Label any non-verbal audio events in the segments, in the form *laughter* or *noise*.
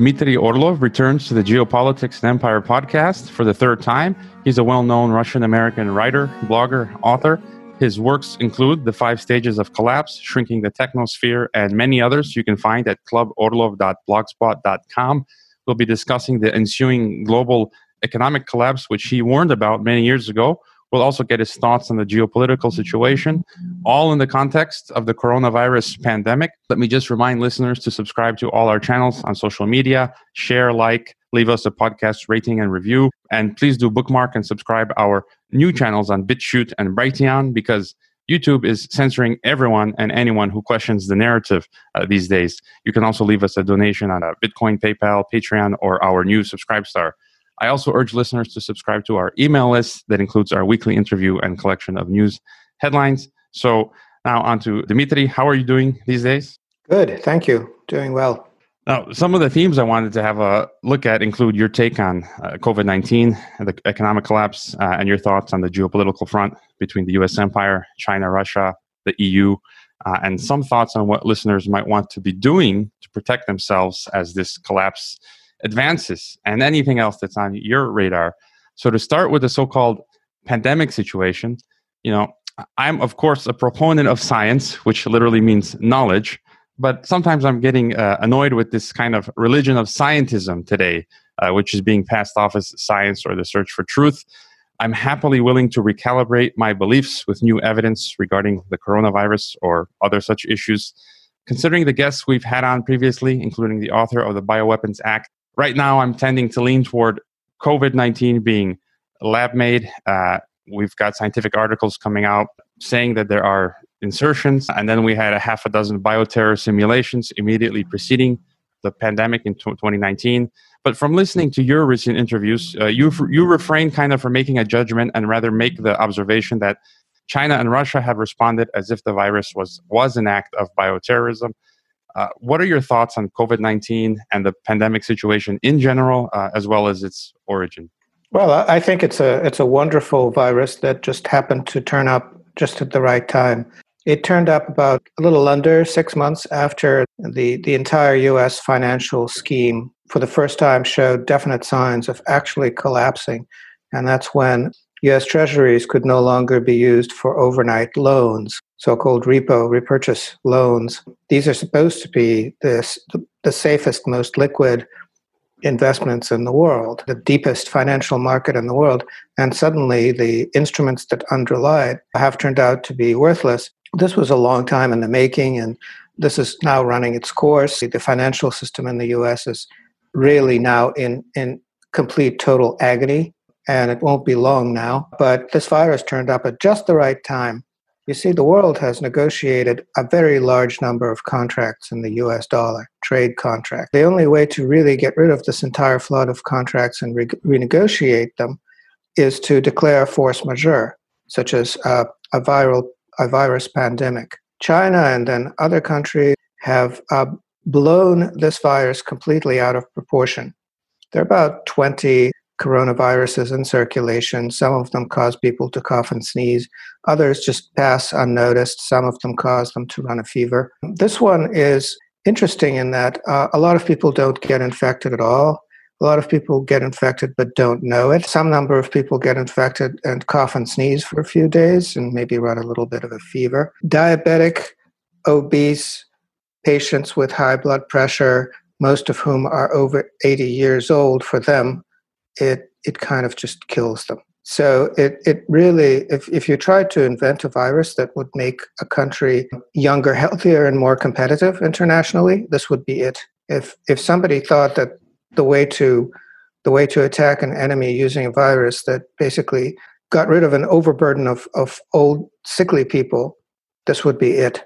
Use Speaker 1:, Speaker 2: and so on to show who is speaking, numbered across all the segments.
Speaker 1: Dmitry Orlov returns to the Geopolitics and Empire podcast for the third time. He's a well known Russian American writer, blogger, author. His works include The Five Stages of Collapse, Shrinking the Technosphere, and many others you can find at cluborlov.blogspot.com. We'll be discussing the ensuing global economic collapse, which he warned about many years ago. We'll also get his thoughts on the geopolitical situation, all in the context of the coronavirus pandemic. Let me just remind listeners to subscribe to all our channels on social media, share, like, leave us a podcast rating and review, and please do bookmark and subscribe our new channels on BitChute and Brighteon because YouTube is censoring everyone and anyone who questions the narrative uh, these days. You can also leave us a donation on a Bitcoin, PayPal, Patreon, or our new Subscribestar. I also urge listeners to subscribe to our email list that includes our weekly interview and collection of news headlines. So now on to Dimitri. How are you doing these days?
Speaker 2: Good, thank you. Doing well.
Speaker 1: Now, some of the themes I wanted to have a look at include your take on uh, COVID 19, the economic collapse, uh, and your thoughts on the geopolitical front between the US empire, China, Russia, the EU, uh, and some thoughts on what listeners might want to be doing to protect themselves as this collapse advances and anything else that's on your radar. So to start with the so-called pandemic situation, you know, I'm of course a proponent of science, which literally means knowledge, but sometimes I'm getting uh, annoyed with this kind of religion of scientism today, uh, which is being passed off as science or the search for truth. I'm happily willing to recalibrate my beliefs with new evidence regarding the coronavirus or other such issues. Considering the guests we've had on previously, including the author of the Bioweapons Act, right now I'm tending to lean toward COVID 19 being lab made. Uh, we've got scientific articles coming out saying that there are insertions, and then we had a half a dozen bioterror simulations immediately preceding the pandemic in 2019. But from listening to your recent interviews, uh, you you refrain kind of from making a judgment and rather make the observation that China and Russia have responded as if the virus was was an act of bioterrorism. Uh, what are your thoughts on COVID 19 and the pandemic situation in general, uh, as well as its origin?
Speaker 2: Well, I think it's a it's a wonderful virus that just happened to turn up just at the right time. It turned up about a little under six months after the, the entire US financial scheme, for the first time, showed definite signs of actually collapsing. And that's when US treasuries could no longer be used for overnight loans so-called repo repurchase loans. These are supposed to be the, the safest, most liquid investments in the world, the deepest financial market in the world, and suddenly the instruments that underlie it have turned out to be worthless. This was a long time in the making, and this is now running its course. The financial system in the US is really now in, in complete total agony, and it won't be long now. But this virus turned up at just the right time you see, the world has negotiated a very large number of contracts in the US dollar, trade contracts. The only way to really get rid of this entire flood of contracts and re- renegotiate them is to declare force majeure, such as uh, a viral a virus pandemic. China and then other countries have uh, blown this virus completely out of proportion. There are about 20 coronaviruses in circulation. Some of them cause people to cough and sneeze. Others just pass unnoticed. Some of them cause them to run a fever. This one is interesting in that uh, a lot of people don't get infected at all. A lot of people get infected but don't know it. Some number of people get infected and cough and sneeze for a few days and maybe run a little bit of a fever. Diabetic, obese, patients with high blood pressure, most of whom are over 80 years old, for them, it it kind of just kills them. So it it really if if you tried to invent a virus that would make a country younger, *laughs* healthier, and more competitive internationally, this would be it. If if somebody thought that the way to the way to attack an enemy using a virus that basically got rid of an overburden of, of old sickly people, this would be it.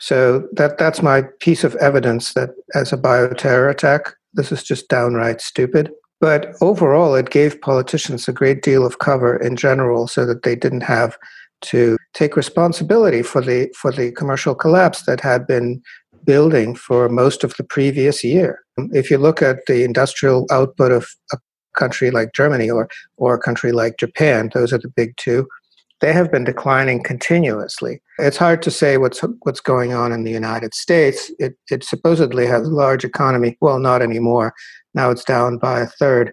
Speaker 2: So that that's my piece of evidence that as a bioterror attack, this is just downright stupid. But overall, it gave politicians a great deal of cover in general so that they didn't have to take responsibility for the, for the commercial collapse that had been building for most of the previous year. If you look at the industrial output of a country like Germany or, or a country like Japan, those are the big two, they have been declining continuously. It's hard to say what's what's going on in the United States. It it supposedly has a large economy. Well, not anymore. Now it's down by a third,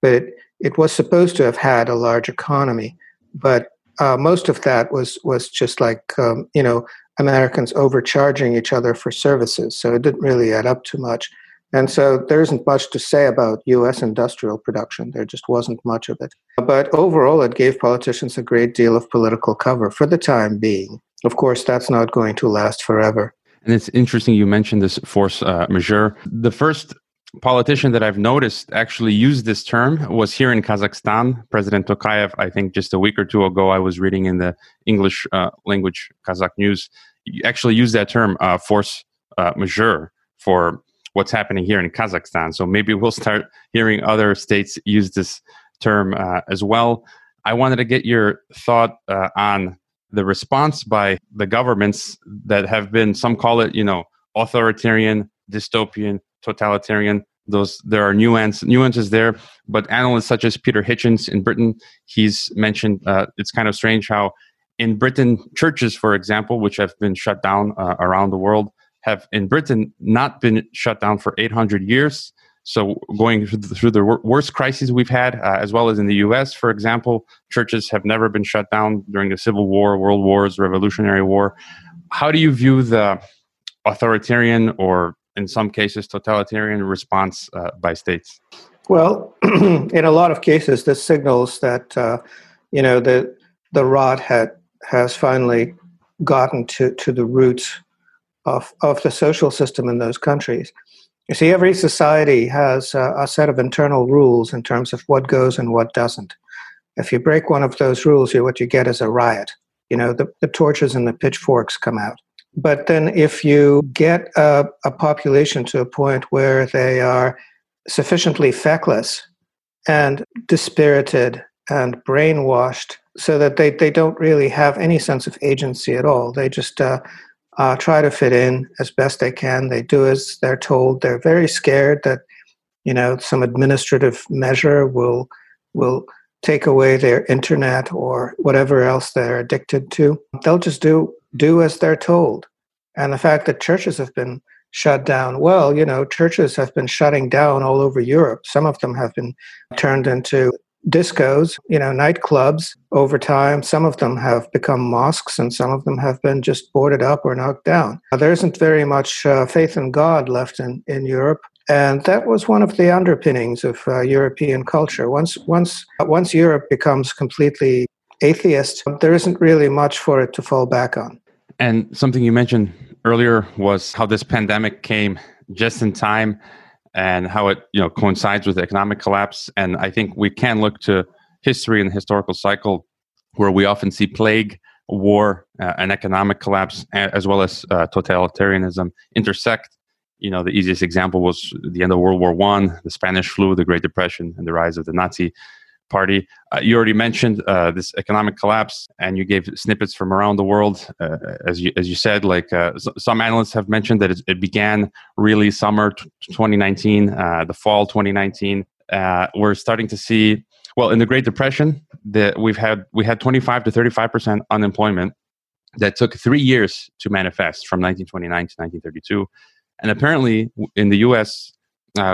Speaker 2: but it, it was supposed to have had a large economy, but uh, most of that was was just like um, you know Americans overcharging each other for services. So it didn't really add up too much. And so there isn't much to say about US industrial production. There just wasn't much of it. But overall, it gave politicians a great deal of political cover for the time being. Of course, that's not going to last forever.
Speaker 1: And it's interesting you mentioned this force uh, majeure. The first politician that I've noticed actually used this term was here in Kazakhstan. President Tokayev, I think just a week or two ago, I was reading in the English uh, language Kazakh news, actually used that term, uh, force uh, majeure, for what's happening here in Kazakhstan. So maybe we'll start hearing other states use this term uh, as well. I wanted to get your thought uh, on the response by the governments that have been, some call it, you know, authoritarian, dystopian, totalitarian. Those there are nuance, nuances there, but analysts such as Peter Hitchens in Britain, he's mentioned uh, it's kind of strange how in Britain churches, for example, which have been shut down uh, around the world, have in Britain not been shut down for 800 years. So, going through the worst crises we've had, uh, as well as in the US, for example, churches have never been shut down during the Civil War, World Wars, Revolutionary War. How do you view the authoritarian or, in some cases, totalitarian response uh, by states?
Speaker 2: Well, *clears throat* in a lot of cases, this signals that uh, you know the the rot had has finally gotten to to the roots of, of the social system in those countries. You see, every society has a, a set of internal rules in terms of what goes and what doesn't. If you break one of those rules, you, what you get is a riot. You know, the, the torches and the pitchforks come out. But then, if you get a, a population to a point where they are sufficiently feckless and dispirited and brainwashed so that they, they don't really have any sense of agency at all, they just uh, uh, try to fit in as best they can. They do as they're told. They're very scared that you know some administrative measure will will take away their internet or whatever else they're addicted to. They'll just do do as they're told. And the fact that churches have been shut down, well, you know, churches have been shutting down all over Europe. Some of them have been turned into discos, you know, nightclubs over time. Some of them have become mosques and some of them have been just boarded up or knocked down. There isn't very much uh, faith in God left in, in Europe. And that was one of the underpinnings of uh, European culture. Once, once, once Europe becomes completely atheist, there isn't really much for it to fall back on.
Speaker 1: And something you mentioned earlier was how this pandemic came just in time and how it you know coincides with the economic collapse. And I think we can look to history and the historical cycle where we often see plague, war, uh, and economic collapse, as well as uh, totalitarianism intersect. You know, the easiest example was the end of World War One, the Spanish flu, the Great Depression, and the rise of the Nazi Party. Uh, you already mentioned uh, this economic collapse, and you gave snippets from around the world. Uh, as you as you said, like uh, some analysts have mentioned that it, it began really summer t- 2019, uh, the fall 2019. Uh, we're starting to see. Well, in the Great Depression, that we've had we had 25 to 35 percent unemployment that took three years to manifest from 1929 to 1932, and apparently in the U.S.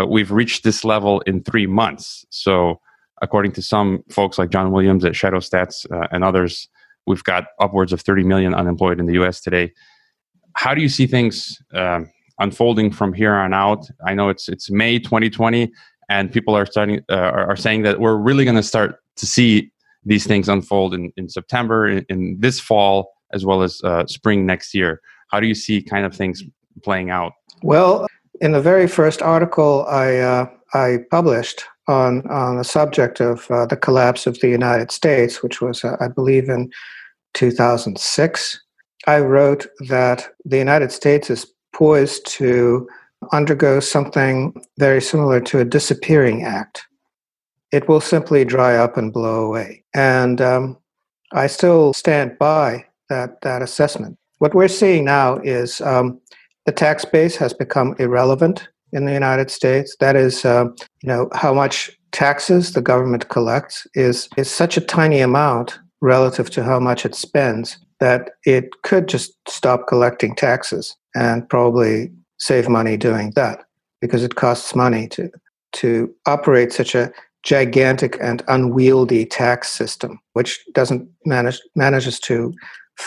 Speaker 1: we've reached this level in three months. So according to some folks like John Williams at Shadow Stats uh, and others, we've got upwards of 30 million unemployed in the US today. How do you see things uh, unfolding from here on out? I know it's it's May 2020, and people are starting uh, are saying that we're really going to start to see these things unfold in, in September, in, in this fall, as well as uh, spring next year. How do you see kind of things playing out?
Speaker 2: Well, in the very first article I uh, I published, on, on the subject of uh, the collapse of the United States, which was, uh, I believe, in 2006. I wrote that the United States is poised to undergo something very similar to a disappearing act. It will simply dry up and blow away. And um, I still stand by that, that assessment. What we're seeing now is um, the tax base has become irrelevant in the United States. That is, uh, you know, how much taxes the government collects is is such a tiny amount relative to how much it spends that it could just stop collecting taxes and probably save money doing that because it costs money to to operate such a gigantic and unwieldy tax system, which doesn't manage manages to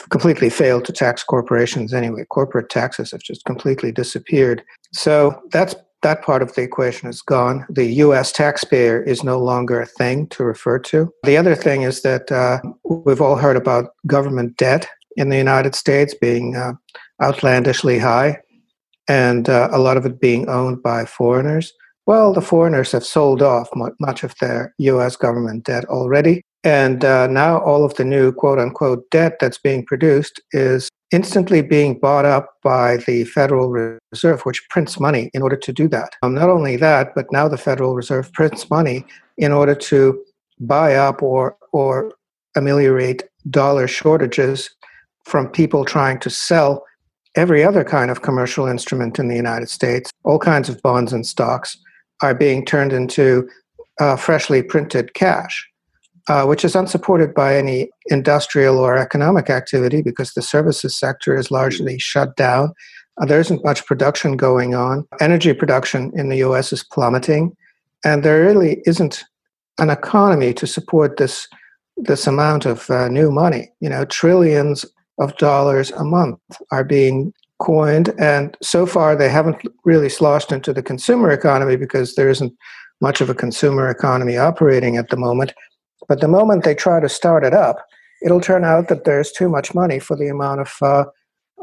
Speaker 2: completely failed to tax corporations anyway. Corporate taxes have just completely disappeared. So that's that part of the equation is gone. The U.S. taxpayer is no longer a thing to refer to. The other thing is that uh, we've all heard about government debt in the United States being uh, outlandishly high, and uh, a lot of it being owned by foreigners. Well, the foreigners have sold off much of their US government debt already. And uh, now all of the new quote unquote debt that's being produced is instantly being bought up by the Federal Reserve, which prints money in order to do that. Um, not only that, but now the Federal Reserve prints money in order to buy up or, or ameliorate dollar shortages from people trying to sell every other kind of commercial instrument in the United States, all kinds of bonds and stocks are being turned into uh, freshly printed cash, uh, which is unsupported by any industrial or economic activity because the services sector is largely shut down. Uh, there isn't much production going on. Energy production in the US is plummeting, and there really isn't an economy to support this this amount of uh, new money. You know, trillions of dollars a month are being coined, and so far they haven't really sloshed into the consumer economy because there isn't much of a consumer economy operating at the moment. But the moment they try to start it up, it'll turn out that there's too much money for the amount of uh,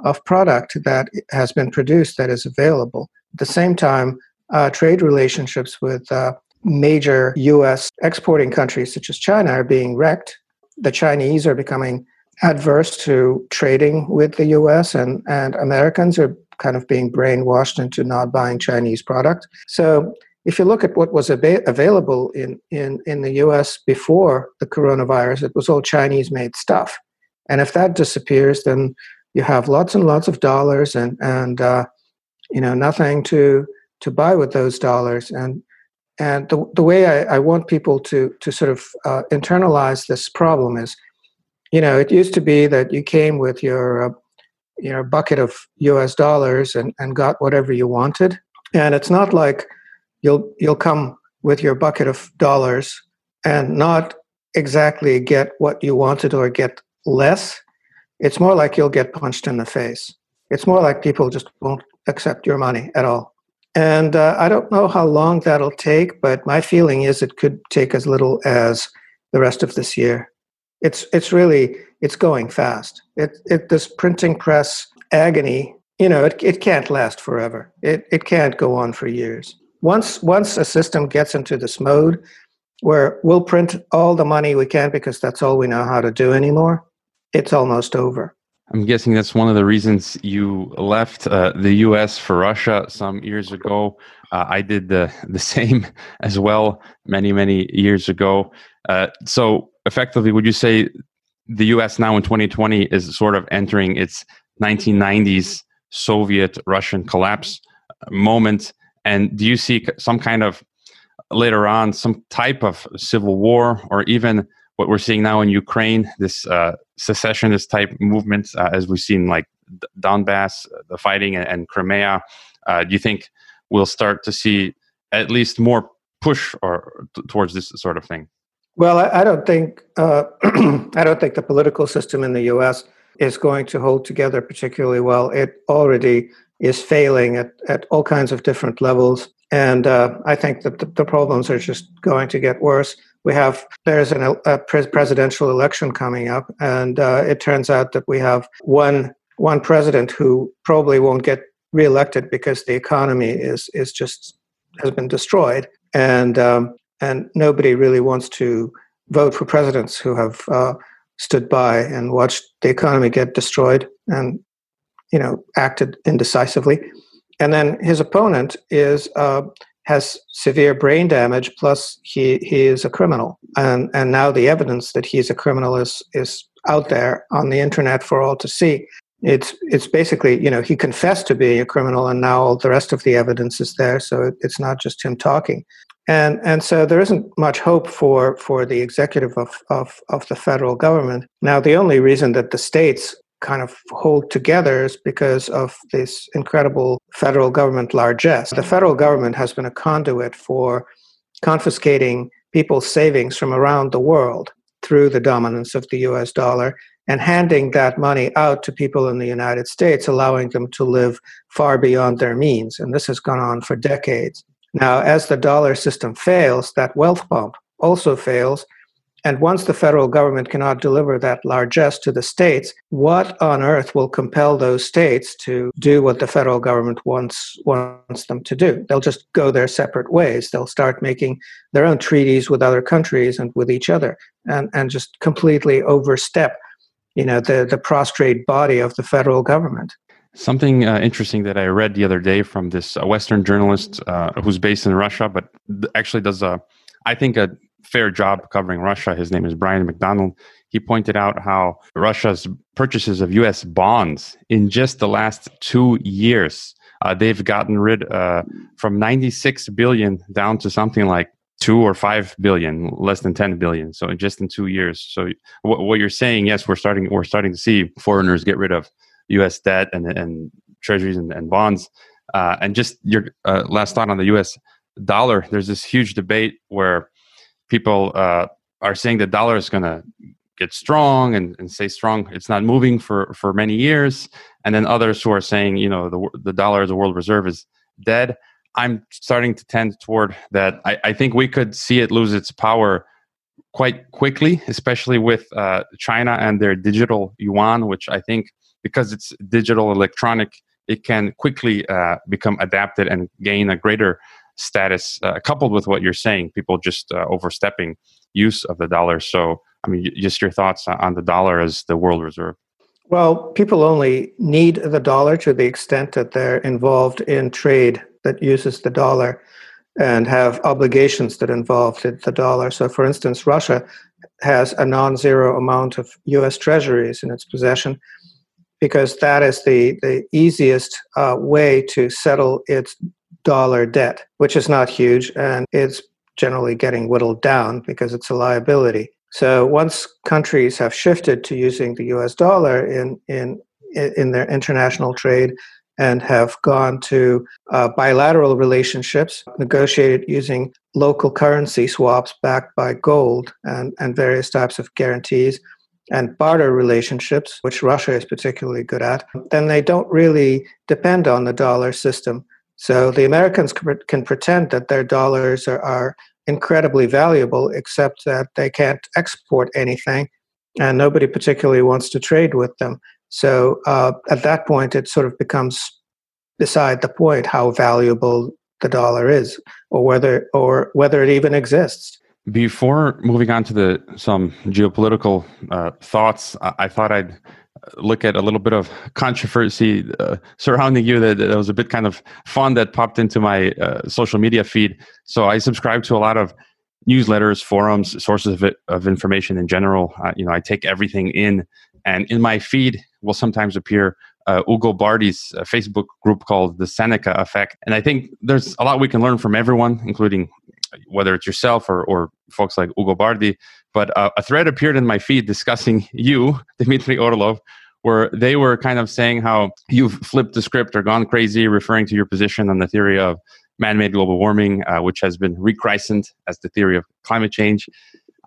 Speaker 2: of product that has been produced that is available. At the same time, uh, trade relationships with uh, major U.S. exporting countries such as China are being wrecked. The Chinese are becoming adverse to trading with the US, and, and Americans are kind of being brainwashed into not buying Chinese product. So if you look at what was ab- available in, in, in the US before the coronavirus, it was all Chinese made stuff. And if that disappears, then you have lots and lots of dollars and, and uh, you know, nothing to, to buy with those dollars. And, and the, the way I, I want people to, to sort of uh, internalize this problem is you know, it used to be that you came with your uh, your bucket of U.S. dollars and, and got whatever you wanted, and it's not like you'll you'll come with your bucket of dollars and not exactly get what you wanted or get less. It's more like you'll get punched in the face. It's more like people just won't accept your money at all. And uh, I don't know how long that'll take, but my feeling is it could take as little as the rest of this year it's it's really it's going fast. It, it this printing press agony, you know, it, it can't last forever. It it can't go on for years. Once once a system gets into this mode where we'll print all the money we can because that's all we know how to do anymore, it's almost over.
Speaker 1: I'm guessing that's one of the reasons you left uh, the U.S. for Russia some years ago. Uh, I did the the *laughs* same as well many many years ago. Uh, so effectively, would you say the U.S. now in 2020 is sort of entering its 1990s Soviet Russian collapse moment? And do you see some kind of later on some type of civil war or even what we're seeing now in Ukraine, this uh, secessionist type movements, uh, as we've seen like Donbass, the fighting, and, and Crimea? Uh, do you think we'll start to see at least more push or t- towards this sort of thing?
Speaker 2: Well, I, I don't think uh, *clears throat* I don't think the political system in the U.S. is going to hold together particularly well. It already is failing at, at all kinds of different levels, and uh, I think that the, the, problems are just going to get worse. We have there's an, a presidential election coming up, and uh, it turns out that we have one one president who probably won't get reelected because the economy is is just has been destroyed, and um, and nobody really wants to vote for presidents who have uh, stood by and watched the economy get destroyed. And you know acted indecisively. And then his opponent is uh, has severe brain damage plus he he is a criminal. And and now the evidence that he's a criminal is is out there on the internet for all to see. It's it's basically you know he confessed to being a criminal and now all the rest of the evidence is there so it's not just him talking. And and so there isn't much hope for for the executive of of, of the federal government. Now the only reason that the states kind of hold together is because of this incredible federal government largesse the federal government has been a conduit for confiscating people's savings from around the world through the dominance of the US dollar and handing that money out to people in the United States, allowing them to live far beyond their means. And this has gone on for decades. Now, as the dollar system fails, that wealth pump also fails. And once the federal government cannot deliver that largesse to the states, what on earth will compel those states to do what the federal government wants wants them to do? They'll just go their separate ways. They'll start making their own treaties with other countries and with each other and, and just completely overstep you know the the prostrate body of the federal government.
Speaker 1: Something uh, interesting that I read the other day from this uh, Western journalist uh, who's based in Russia, but actually does a, I think, a fair job covering Russia. His name is Bryan MacDonald. He pointed out how Russia's purchases of U.S. bonds in just the last two years, uh, they've gotten rid uh, from 96 billion down to something like two or five billion, less than 10 billion. So just in two years. So what, what you're saying, yes, we're starting, we're starting to see foreigners get rid of U.S. debt and, and treasuries and, and bonds. Uh, and just your uh, last thought on the U.S. dollar, there's this huge debate where people uh, are saying the dollar is going to get strong and, and stay strong. It's not moving for, for many years. And then others who are saying, you know, the, the dollar as a world reserve is dead. I'm starting to tend toward that. I, I, think we could see it lose its power quite quickly, especially with uh, China and their digital yuan, which I think because it's digital electronic, it can quickly uh, become adapted and gain a greater status. Uh, coupled with what you're saying, people just uh, overstepping use of the dollar. So, I mean, just your thoughts on the dollar as the world reserve.
Speaker 2: Well, people only need the dollar to the extent that they're involved in trade that uses the dollar and have obligations that involve the dollar. So, for instance, Russia has a non zero amount of US treasuries in its possession because that is the, the easiest uh, way to settle its dollar debt, which is not huge and it's generally getting whittled down because it's a liability. So once countries have shifted to using the US dollar in, in, in their international trade, and have gone to uh, bilateral relationships negotiated using local currency swaps backed by gold and, and various types of guarantees and barter relationships, which Russia is particularly good at, then they don't really depend on the dollar system. So the Americans can pretend that their dollars are, are incredibly valuable, except that they can't export anything and nobody particularly wants to trade with them. So uh, at that point, it sort of becomes beside the point how valuable the dollar is, or whether or whether it even exists.
Speaker 1: Before moving on to the some geopolitical uh, thoughts, I, I, thought I'd look at a little bit of controversy uh, surrounding you that, that, was a bit kind of fun that popped into my uh, social media feed. So I subscribe to a lot of newsletters, forums, sources of, it, of information in general. Uh, you know, I take everything in, and in my feed will sometimes appear uh, Ugo Bardi's uh, Facebook group called the Seneca Effect, and I think there's a lot we can learn from everyone, including whether it's yourself or, or folks like Ugo Bardi. But uh, a thread appeared in my feed discussing *laughs* you, Dmitry Orlov, where they were kind of saying how you've flipped the script or gone crazy, referring to your position on the theory of man-made global warming, uh, which has been rechristened as the theory of climate change.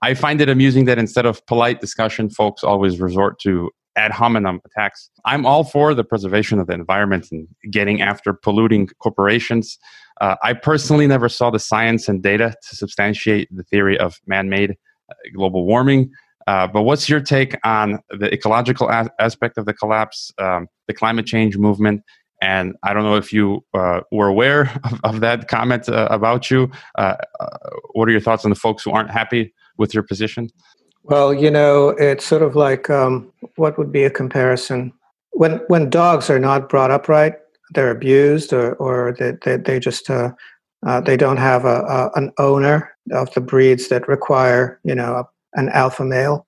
Speaker 1: I find it amusing that instead of polite discussion, folks always resort to ad hominem attacks. I'm all for the preservation of the environment and getting after polluting corporations. Uh, I personally never saw the science and data to substantiate the theory of man made uh, global warming. Uh, but what's your take on the ecological a- aspect of the collapse, um, the climate change movement? And I don't know if you uh, were aware *laughs* of, of that comment uh, about you. Uh, what are your thoughts on the folks who aren't happy with your position?
Speaker 2: Well, you know, it's sort of like um, what would be a comparison when when dogs are not brought up right, they're abused, or or they they, they just uh, uh, they don't have a, a, an owner of the breeds that require you know an alpha male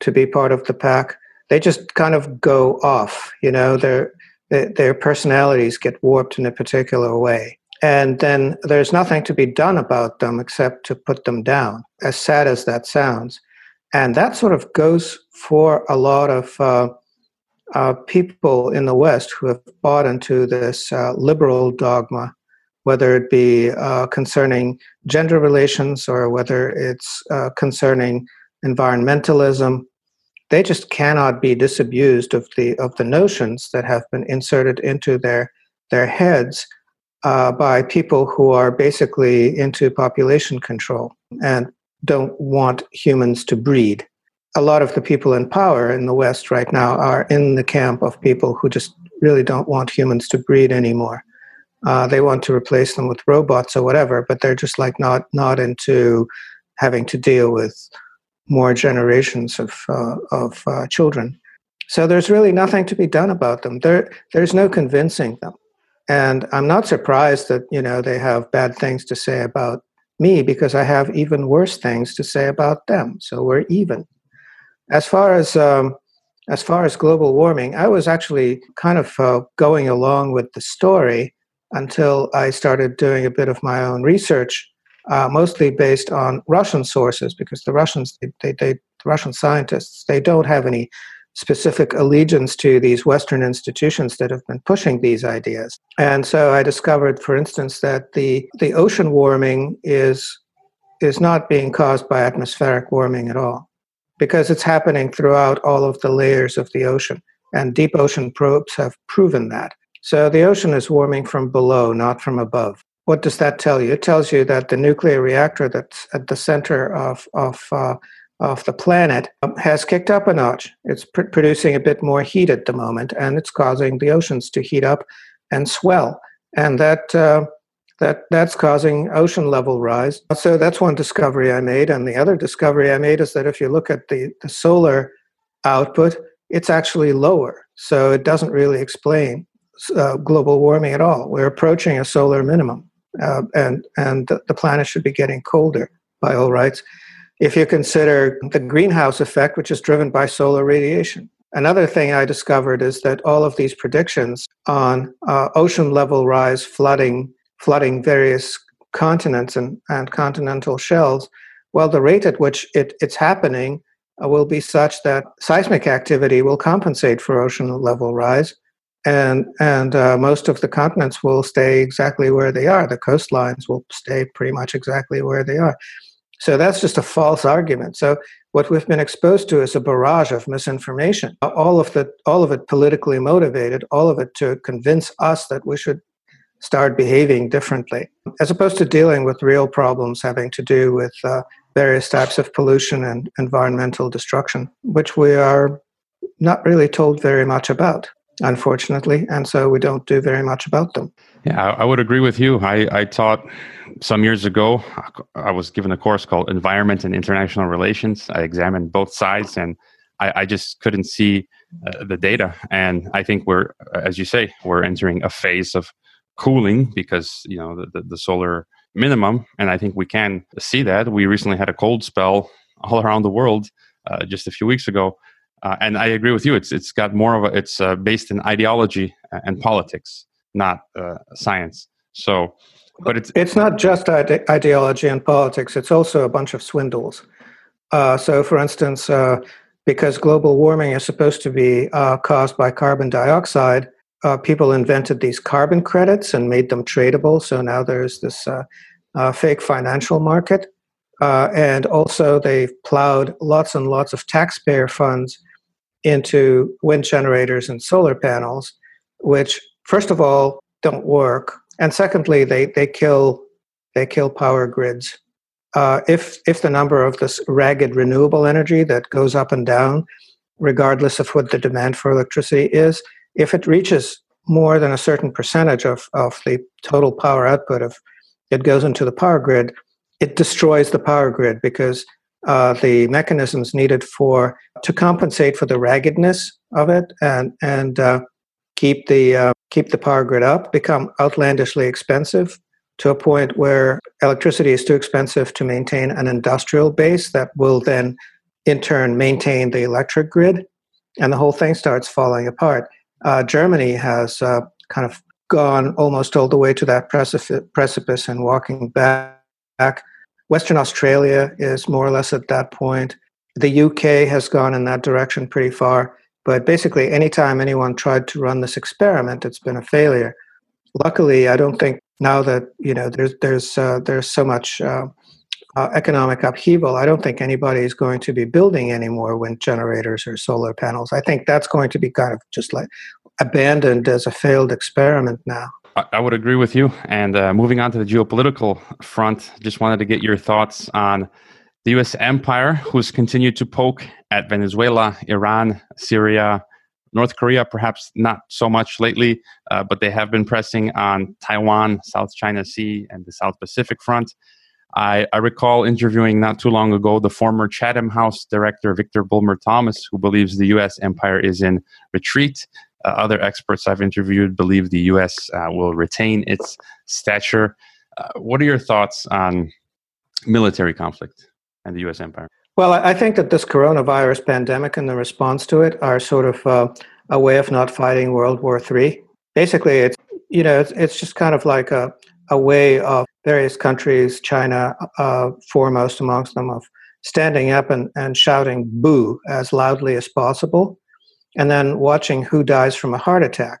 Speaker 2: to be part of the pack. they just kind of go off. You know, their their personalities get warped in a particular way, and then there's nothing to be done about them except to put them down. As sad as that sounds, and that sort of goes for a lot of. Uh, people in the West who have bought into this uh, liberal dogma, whether it be uh, concerning gender relations or whether it's uh, concerning environmentalism they just cannot be disabused of the of the notions that have been inserted into their their heads uh, by people who are basically into population control and don't want humans to breed. A lot of the people in power in the West right now are in the camp of people who just really don't want humans to breed anymore. Uh, they want to replace them with robots or whatever, but they're just like not not into having to deal with more generations of uh, of uh, children. So there's really nothing to be done about them. There there's no convincing them, and I'm not surprised that you know they have bad things to say about me because I have even worse things to say about them. So we're even. As far as um, as far as global warming, I was actually kind of uh, going along with the story until I started doing a bit of my own research uh, mostly based on Russian sources, because the Russians, they, they, they, the Russian scientists, they don't have any specific allegiance to these Western institutions that have been pushing these ideas. And so I discovered, for instance, that the, the ocean warming is, is not being caused by atmospheric warming at all, because it's happening throughout all of the layers of the ocean. And deep ocean probes have proven that. So the ocean is warming from below, not from above what does that tell you? It tells you that the nuclear reactor that's at the center of of uh, of the planet um, has kicked up a notch. It's pr- producing a bit more heat at the moment, and it's causing the oceans to heat up and swell, and that. Uh, that that's causing ocean level rise. So that's one discovery I made, and the other discovery I made is that if you look at the, the solar output, it's actually lower. So it doesn't really explain uh, global warming at all. We're approaching a solar minimum uh, and and the planet should be getting colder by all rights. If you consider the greenhouse effect, which is driven by solar radiation. Another thing I discovered is that all of these predictions on uh, ocean level rise, flooding, flooding various continents and, and continental shelves, well, the rate at which it, it's happening uh, will be such that seismic activity will compensate for ocean level rise and and uh, most of the continents will stay exactly where they are. The coastlines will stay pretty much exactly where they are. So that's just a false argument. So what we've been exposed to is a barrage of misinformation. All of the all of it politically motivated. All of it to convince us that we should start behaving differently, as opposed to dealing with real problems having to do with uh, various types of pollution and environmental destruction, which we are not really told very much about unfortunately, and so we don't do very much about them.
Speaker 1: Yeah, I, would agree with you. I, I taught some years ago, I was given a course called Environment and International Relations. I examined both sides and I, I just couldn't see uh, the data. And I think we're, as you say, we're entering a phase of cooling because, you know, the, the, the solar minimum. And I think we can see that. We recently had a cold spell all *laughs* around the world uh, just a few weeks ago. Uh, and I agree with you. It's it's got more of a it's uh, based in ideology and politics, not uh, science. So, but it's
Speaker 2: it's not just ide- ideology and politics. It's also a bunch of swindles. Uh, so, for instance, uh, because global warming is supposed to be caused by carbon dioxide, people invented these carbon credits and made them tradable. So now there's this fake financial market. Uh, and also, they've plowed lots and lots of taxpayer funds into wind generators and solar panels, which, first of all, don't work, and secondly, they, they kill they kill power grids. Uh, if if the number of this ragged renewable energy that goes up and down, regardless of what the demand for electricity is, if it reaches more than a certain percentage of, of the total power output of it goes into the power grid, it destroys the power grid because uh, the mechanisms needed for to compensate for the raggedness of it and and uh, keep the uh, keep the power grid up become outlandishly expensive to a point where electricity is too expensive to maintain an industrial base that will then in turn maintain the electric grid and the whole thing starts falling apart. Uh, Germany has uh, kind of gone almost all the way to that precipice and walking back. Western Australia is more or less at that point. The UK has gone in that direction pretty far. But basically, anytime anyone tried to run this experiment, it's been a failure. Luckily, I don't think now that you know there's there's uh, there's so much uh, uh, economic upheaval. I don't think anybody is going to be building any more wind generators or solar panels. I think that's going to be kind of just like abandoned as a failed experiment now.
Speaker 1: I would agree with you. And uh, moving on to the geopolitical front, just wanted to get your thoughts on the U.S. empire, who's continued to poke at Venezuela, Iran, Syria, North Korea, perhaps not so much lately, uh, but they have been pressing on Taiwan, South China Sea, and the South Pacific front. I, I, recall interviewing not too long ago the former Chatham House director, Victor Bulmer Thomas, who believes the U.S. empire is in retreat uh, other experts I've interviewed believe the U.S. Uh, will retain its stature. Uh, what are your thoughts on military conflict and the U.S. empire?
Speaker 2: Well, I think that this coronavirus pandemic and the response to it are sort of uh, a way of not fighting World War III. Basically, it's you know it's, it's just kind of like a a way of various countries, China uh, foremost amongst them, of standing up and, and shouting "boo" as loudly as possible and then watching who dies from a heart attack.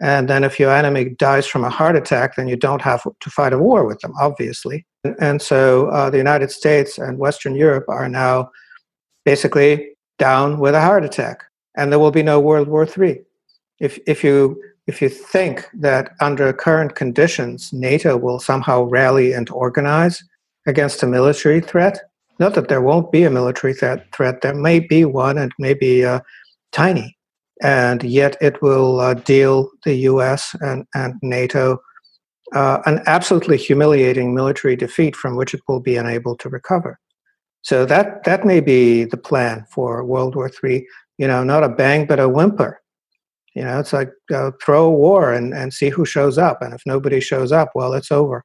Speaker 2: And then if your enemy dies from a heart attack, then you don't have to fight a war with them, obviously. And so uh, the United States and Western Europe are now basically down with a heart attack, and there will be no World War III. If, if, you, if you think that under current conditions, NATO will somehow rally and organize against a military threat, not that there won't be a military threat, threat there may be one, and maybe uh, tiny, and yet it will uh, deal the US and, and NATO uh, an absolutely humiliating military defeat from which it will be unable to recover. So that, that may be the plan for World War III. You know, not a bang, but a whimper. You know, it's like uh, throw a war and, and see who shows up. And if nobody shows up, well, it's over.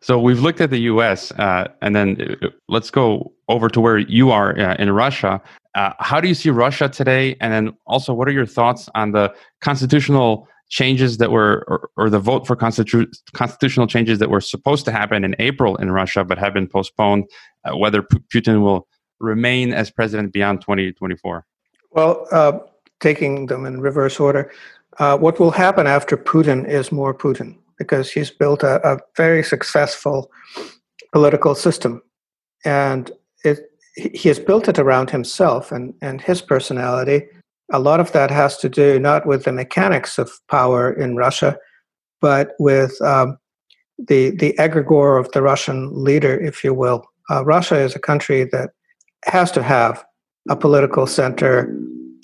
Speaker 1: So we've looked at the U.S. Uh, and then uh, let's go over to where you are uh, in Russia. Uh, how do you see Russia today? And then also, what are your thoughts on the constitutional changes that were, or, or the vote for constitu- constitutional changes that were supposed to happen in April in Russia but have been postponed? Uh, whether P- Putin will remain as president beyond 2024?
Speaker 2: Well, uh, taking them in reverse order, what will happen after Putin is more Putin because he's built a, a very successful political system. And it, he has built it around himself and, and his personality. A lot of that has to do not with the mechanics of power in Russia, but with um, the, the egregore of the Russian leader, if you will. Uh, Russia is a country that has to have a political center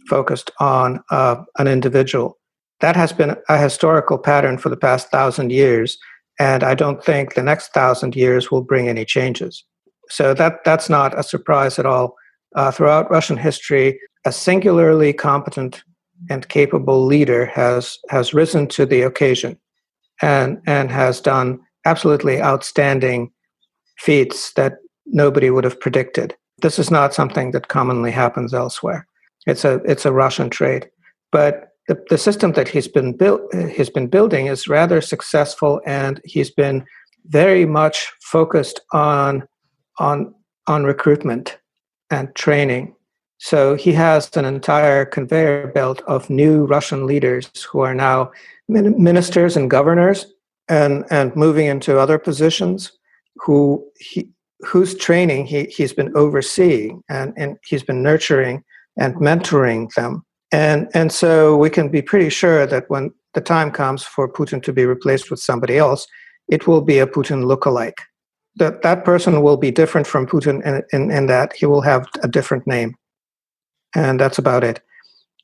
Speaker 2: focused on uh, an individual that has been a historical pattern for the past thousand years, and I don't think the next thousand years will bring any changes. So that that's not a surprise at all. Uh, throughout Russian history, a singularly competent and capable leader has has risen to the occasion, and and has done absolutely outstanding feats that nobody would have predicted. This is not something that commonly happens elsewhere. It's a it's a Russian trade, but the, the system that he's been built he's been building is rather successful and he's been very much focused on on on recruitment and training. So he has an entire conveyor belt of new russian leaders who are now ministers and governors and and moving into other positions who he whose training he, he's been overseeing and, and he's been nurturing and mentoring them and, and so we can be pretty sure that when the time comes for Putin to be replaced with somebody else, it will be a Putin lookalike. That, that person will be different from Putin in, in, in that he will have a different name. And that's about it.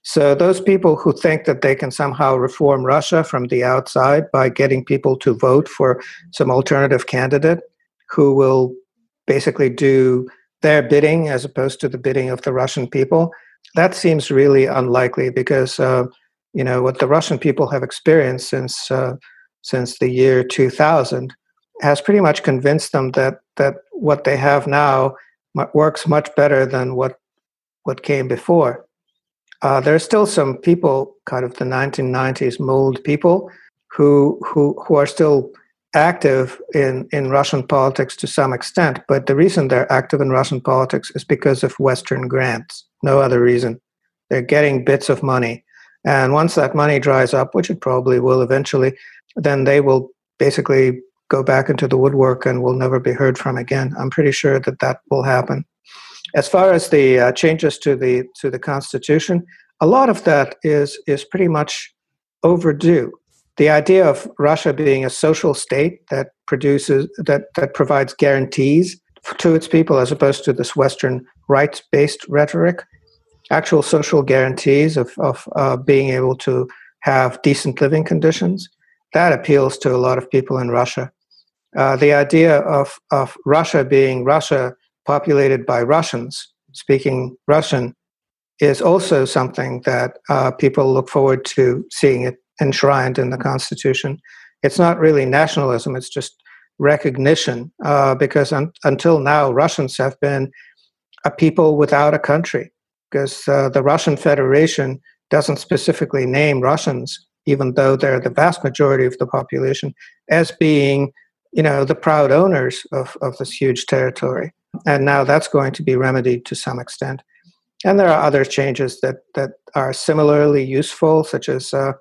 Speaker 2: So those people who think that they can somehow reform Russia from the outside by getting people to vote for some alternative candidate who will basically do their bidding as opposed to the bidding of the Russian people, that seems really unlikely because uh, you know what the Russian people have experienced since uh, since the year 2000 has pretty much convinced them that that what they have now works much better than what what came before. uh, there are still some people, kind of the 1990s mold people, who who who are still active in in Russian politics to some extent. But the reason they're active in Russian politics is because of Western grants. No other reason. They're getting bits of money, and once that money dries up, which it probably will eventually, then they will basically go back into the woodwork and will never be heard from again. I'm pretty sure that that will happen. As far as the uh, changes to the to the constitution, a lot of that is is pretty much overdue. The idea of Russia being a social state that produces that that provides guarantees to its people, as opposed to this Western rights-based rhetoric, actual social guarantees of of uh, being able to have decent living conditions, that appeals to a lot of people in Russia. Uh, the idea of of Russia being Russia populated by Russians speaking Russian is also something that uh, people look forward to seeing it enshrined in the Constitution. It's not really nationalism, it's just recognition, uh, because un- until now, Russians have been a people without a country, because uh, the Russian Federation doesn't specifically name Russians, even though they're the vast majority of the population, as being you know the proud owners of, of this huge territory and now that's going to be remedied to some extent. And there are other changes that, that are similarly useful, such as uh,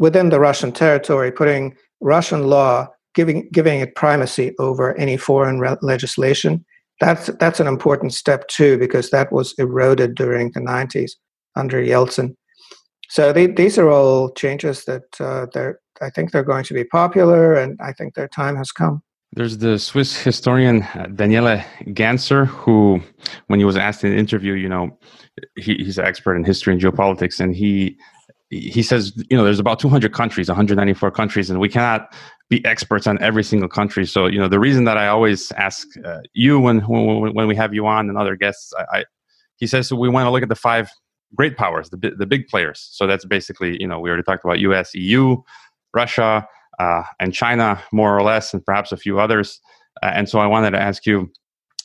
Speaker 2: within the Russian territory, putting Russian law, giving, giving it primacy over any foreign re- legislation. That's, that's an important step too, because that was eroded during the 90s under Yeltsin. So they, these are all changes that uh, they're, I think they're going to be popular, and I think their time has come.
Speaker 1: There's the Swiss historian uh, Daniele Ganser, who, when he was asked in an interview, you know, he, he's an expert in history and geopolitics, and he he says, you know, there's about 200 countries, 194 countries, and we cannot be experts on every single country. So, you know, the reason that I always ask uh, you when, when when we have you on and other guests, I, I he says we want to look at the five great powers, the the big players. So that's basically, you know, we already talked about U.S., EU, Russia uh, and China, more or less, and perhaps a few others. Uh, and so I wanted to ask you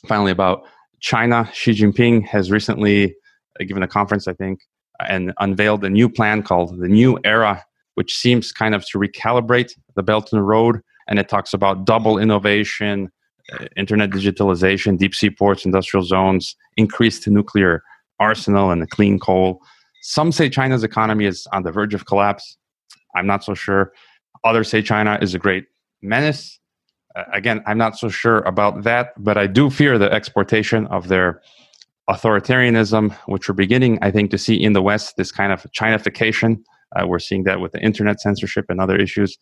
Speaker 1: finally about China. Xi Jinping has recently uh, given a conference, I think, and unveiled a new plan called the New Era, which seems kind of to recalibrate the Belt and Road. And it talks about double innovation, uh, internet digitalization, deep sea ports, industrial zones, increased nuclear arsenal, and clean coal. Some say China's economy is on the verge of collapse. I'm not so sure. Others say China is a great menace. Uh, again, I'm not so sure about that, but I do fear the exportation of their authoritarianism, which we're beginning, I think, to see in the West, this kind of Chinafication. Uh, we're seeing that with the internet censorship and other issues.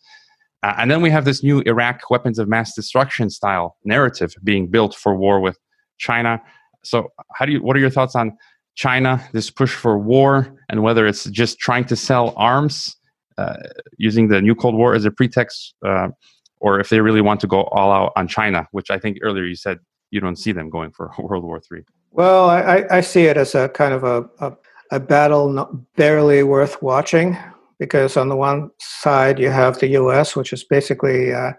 Speaker 1: Uh, and then we have this new Iraq weapons of mass destruction style narrative being built for war with China. So, how do you? What are your thoughts on China, this push for war, and whether it's just trying to sell arms uh, using the new Cold War as a pretext, uh, or if they really want to go all out on China, which I think earlier you said you don't see them going for *laughs* World War III.
Speaker 2: Well, I, I see it as a kind of a, a, a battle not barely worth watching because on the one side you have the U.S., which is basically uh,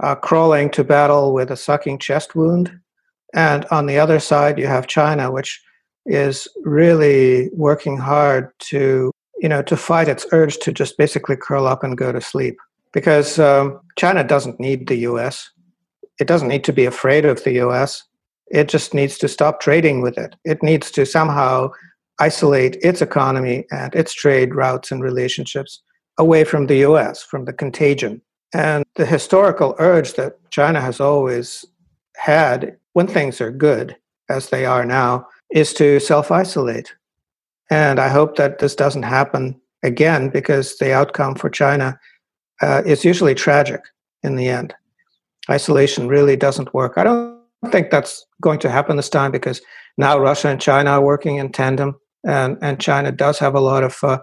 Speaker 2: uh, crawling to battle with a sucking chest wound, and on the other side you have China, which is really working hard to you know, to fight its urge to just basically curl up and go to sleep. Because um, China doesn't need the US. It doesn't need to be afraid of the US. It just needs to stop trading with it. It needs to somehow isolate its economy and its trade routes and relationships away from the US, from the contagion. And the historical urge that China has always had when things are good, as they are now, is to self isolate and I hope that this doesn't happen again because the outcome for China uh, is usually tragic in the end. Isolation really doesn't work. I don't think that's going to happen this time because now Russia and China are working in tandem, and, and China does have a lot of uh,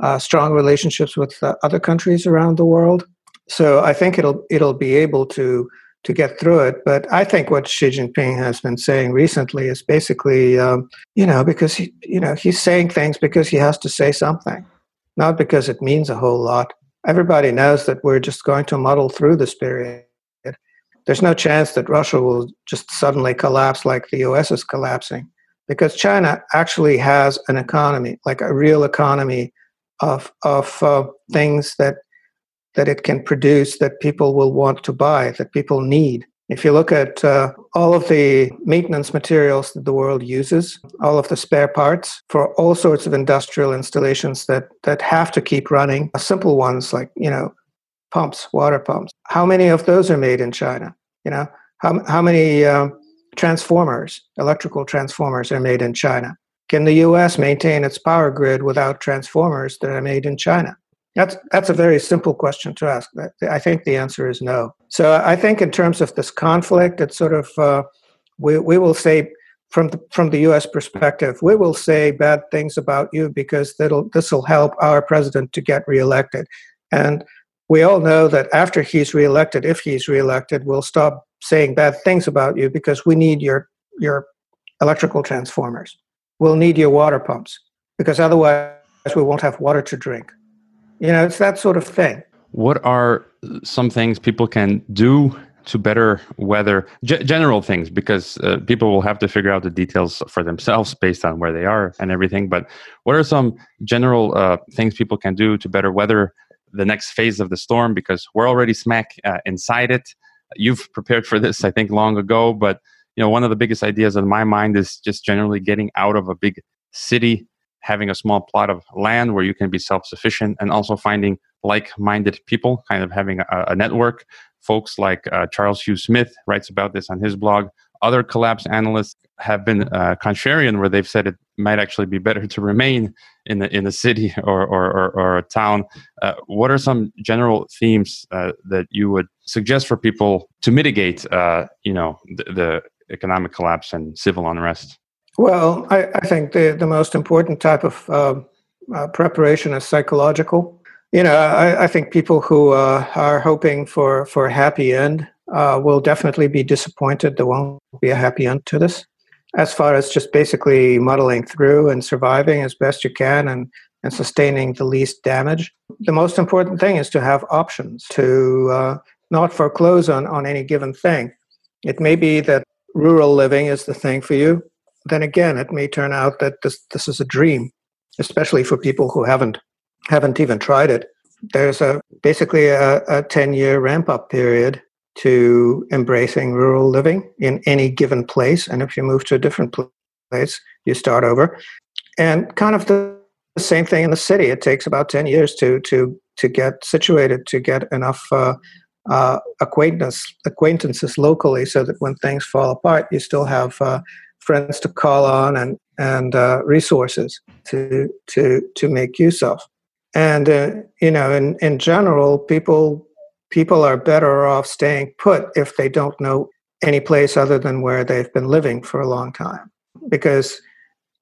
Speaker 2: uh, strong relationships with uh, other countries around the world. So I think it'll it'll be able to to get through it. But I think what Xi Jinping has been saying recently is basically, um, you know, because he, you know, he's saying things because he has to say something, not because it means a whole lot. Everybody knows that we're just going to muddle through this period. There's no chance that Russia will just suddenly collapse like the U.S. is collapsing. because China actually has an economy, like a real economy of of uh, things that that it can produce that people will want to buy, that people need. If you look at uh, all of the maintenance materials that the world uses, all of the spare parts for all sorts of industrial installations that that have to keep running, simple ones like you know pumps, water pumps. How many of those are made in China? You know, how how many um, transformers, electrical transformers, are made in China? Can the U.S. maintain its power grid without transformers that are made in China? That's that's a very simple question to ask. I think the answer is no. So I think in terms of this conflict, it's sort of uh, we we will say from the from the U.S. perspective, we will say bad things about you because this will help our president to get reelected, and we all know that after he's reelected, if he's reelected, we'll stop saying bad things about you because we need your your electrical transformers. We'll need your water pumps because otherwise we won't have water to drink. You know, it's that sort of thing.
Speaker 1: What are some things people can do to better weather g- general things? Because uh, people will have to figure out the details for themselves based on where they are and everything. But what are some general uh, things people can do to better weather the next phase of the storm because we're already smack uh, inside it. You've prepared for this, I think, long ago. But you know, one of the biggest ideas in my mind is just generally getting out of a big city, having a small plot of land where you can be self-sufficient, and also finding like-minded people, kind of having a, a network. Folks like uh, Charles Hugh Smith writes about this on his blog. Other collapse analysts have been uh, contrarian, where they've said it might actually be better to remain in the in the city *laughs* or or, or, or a town. Uh, what are some general themes uh, that you would suggest for people to mitigate, uh, you know, the, the, economic collapse and civil unrest?
Speaker 2: Well, I, I think the the most important type of um, uh, preparation is psychological. You know, I, I think people who uh, are hoping for for a happy end uh, will definitely be disappointed. There won't be a happy end to this as far as just basically muddling through and surviving as best you can and, and sustaining the least damage. The most important thing is to have options, to uh, not foreclose on, on any given thing. It may be that rural living is the thing for you. Then again, it may turn out that this, this is a dream, especially for people who haven't haven't even tried it. There's a basically a, a 10 year ramp up period to embracing rural living in any given place. And if you move to a different place, you start over. And kind of the same thing in the city. It takes about 10 years to, to, to get situated, to get enough uh, uh, acquaintance, acquaintances locally so that when things fall apart, you still have uh, friends to call on and, and uh, resources to, to, to make use of. And, uh, you know, in, in general, people people are better off staying put if they don't know any place other than where they've been living for a long time. Because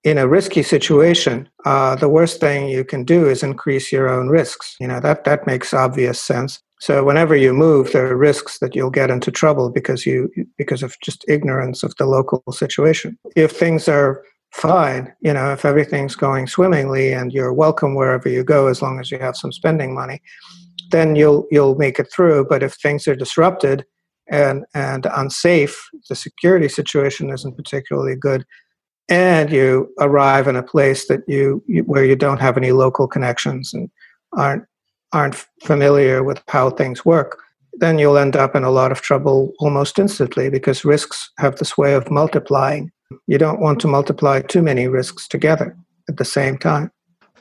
Speaker 2: in a risky situation, uh, the worst thing you can do is increase your own risks. You know that that makes obvious sense. So whenever you move, there are risks that you'll get into trouble because you because of just ignorance of the local situation. If things are fine, you know, if everything's going swimmingly and you're welcome wherever you go as long as you have some spending money, then you'll you'll make it through. But if things are disrupted and and unsafe, the security situation isn't particularly good, and you arrive in a place that you, you where you don't have any local connections and aren't aren't familiar with how things work, then you'll end up in a lot of trouble almost instantly because risks have this way of multiplying. You don't want to multiply too many risks together at the same time.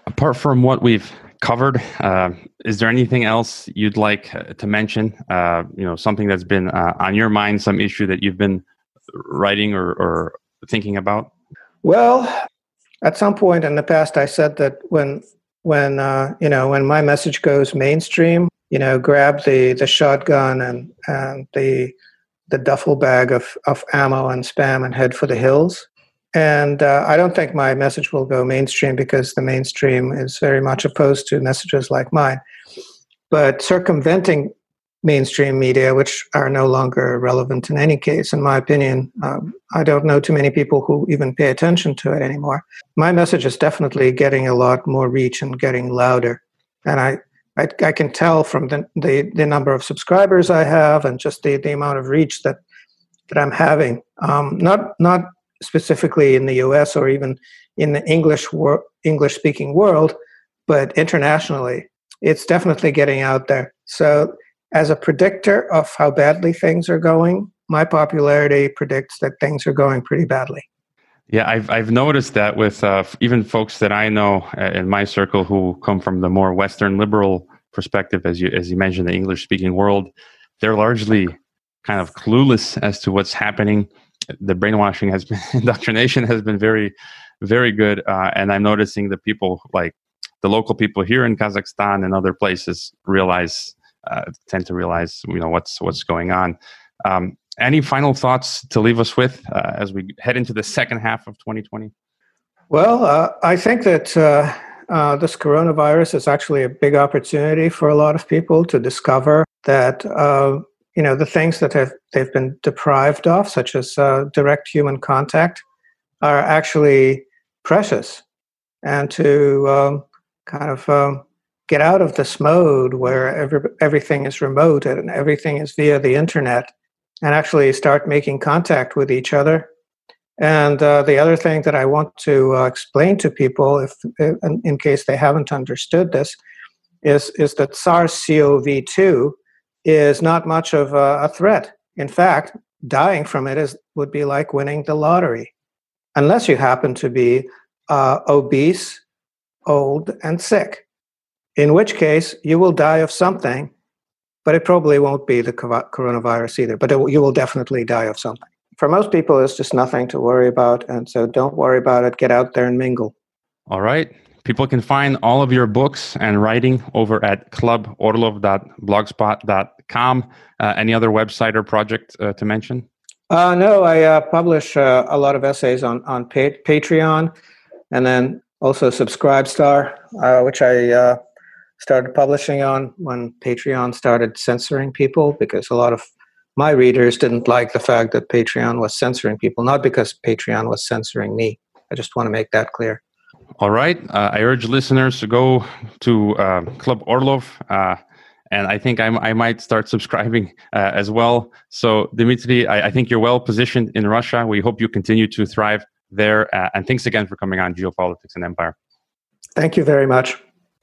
Speaker 1: Apart from what we've covered. Uh, is there anything else you'd like uh, to mention? Uh, you know, something that's been uh, on your mind, some issue that you've been writing or, or thinking about?
Speaker 2: Well, at some point in the past, I said that when when uh, you know when my message goes mainstream, you know, grab the the shotgun and and the the duffel bag of of ammo and spam and head for the hills. And uh, I don't think my message will go mainstream because the mainstream is very much opposed to messages like mine. But circumventing mainstream media, which are no longer relevant in any case, in my opinion, um, I don't know too many people who even pay attention to it anymore. My message is definitely getting a lot more reach and getting louder. And I, I, I can tell from the, the, the, number of subscribers I have and just the, the amount of reach that, that I'm having. Um, not, not specifically in the US or even in the English wor- English speaking world, but internationally, it's definitely getting out there. So, as a predictor of how badly things are going, my popularity predicts that things are going pretty badly.
Speaker 1: Yeah, I've I've noticed that with uh, even folks that I know uh, in my circle who come from the more Western liberal perspective, as you as you mentioned, the English speaking world, they're largely kind of clueless as to what's happening. The brainwashing has been *laughs* indoctrination has been very, very good, uh, and I'm noticing the people like the local people here in Kazakhstan and other places realize uh, tend to realize you know what's what's going on. Um, any final thoughts to leave us with uh, as we head into the second half of 2020?
Speaker 2: Well, uh, I think that uh, uh, this coronavirus is actually a big opportunity for a lot of people to discover that you know the things that have they've been deprived of, such as uh, direct human contact, are actually precious, and to um, kind of um, get out of this mode where every, everything is remote and everything is via the internet, and actually start making contact with each other. And uh, the other thing that I want to uh, explain to people, if in, in case they haven't understood this, is is that SARS-CoV-2 is not much of a, threat. In fact, dying from it is would be like winning the lottery, unless you happen to be uh, obese, old, and sick. In which case, you will die of something, but it probably won't be the coronavirus either. But it, you will definitely die of something. For most people, it's just nothing to worry about, and so don't worry about it. Get out there and mingle.
Speaker 1: All right. People can find all of your books and writing over at cluborlov.blogspot.com. Uh, any other website or project uh, to mention?
Speaker 2: Uh, no, I uh, publish uh, a lot of essays on, on pa- Patreon and then also Subscribestar, uh, which I started publishing on when Patreon started censoring people because a lot of my readers didn't like the fact that Patreon was censoring people, not because Patreon was censoring me. I just want to make that clear.
Speaker 1: All right. Uh, I urge listeners to go to uh, Club Orlov. Uh, and I think I'm, i might start subscribing uh, as well. So, Dimitri, I, I, think you're well positioned in Russia. We hope you continue to thrive there. Uh, and thanks again for coming on Geopolitics and Empire.
Speaker 2: Thank you very much.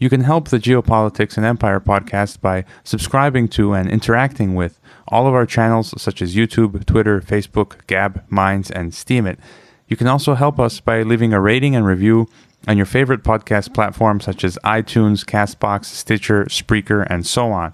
Speaker 1: You can help the Geopolitics and Empire podcast by subscribing to and interacting with all of our channels such as YouTube, Twitter, Facebook, Gab, Minds, and Steemit. You can also help us by leaving a rating and review on your favorite podcast platforms such as iTunes, Castbox, Stitcher, Spreaker, and so on.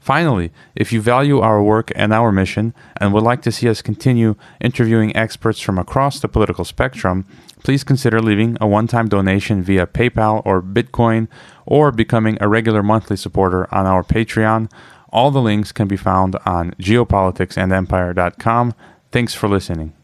Speaker 1: Finally, if you value our work and our mission and would like to see us continue interviewing experts from across the political spectrum, please consider leaving a one time donation via PayPal or Bitcoin or becoming a regular monthly supporter on our Patreon. All the links can be found on geopoliticsandempire.com. Thanks for listening.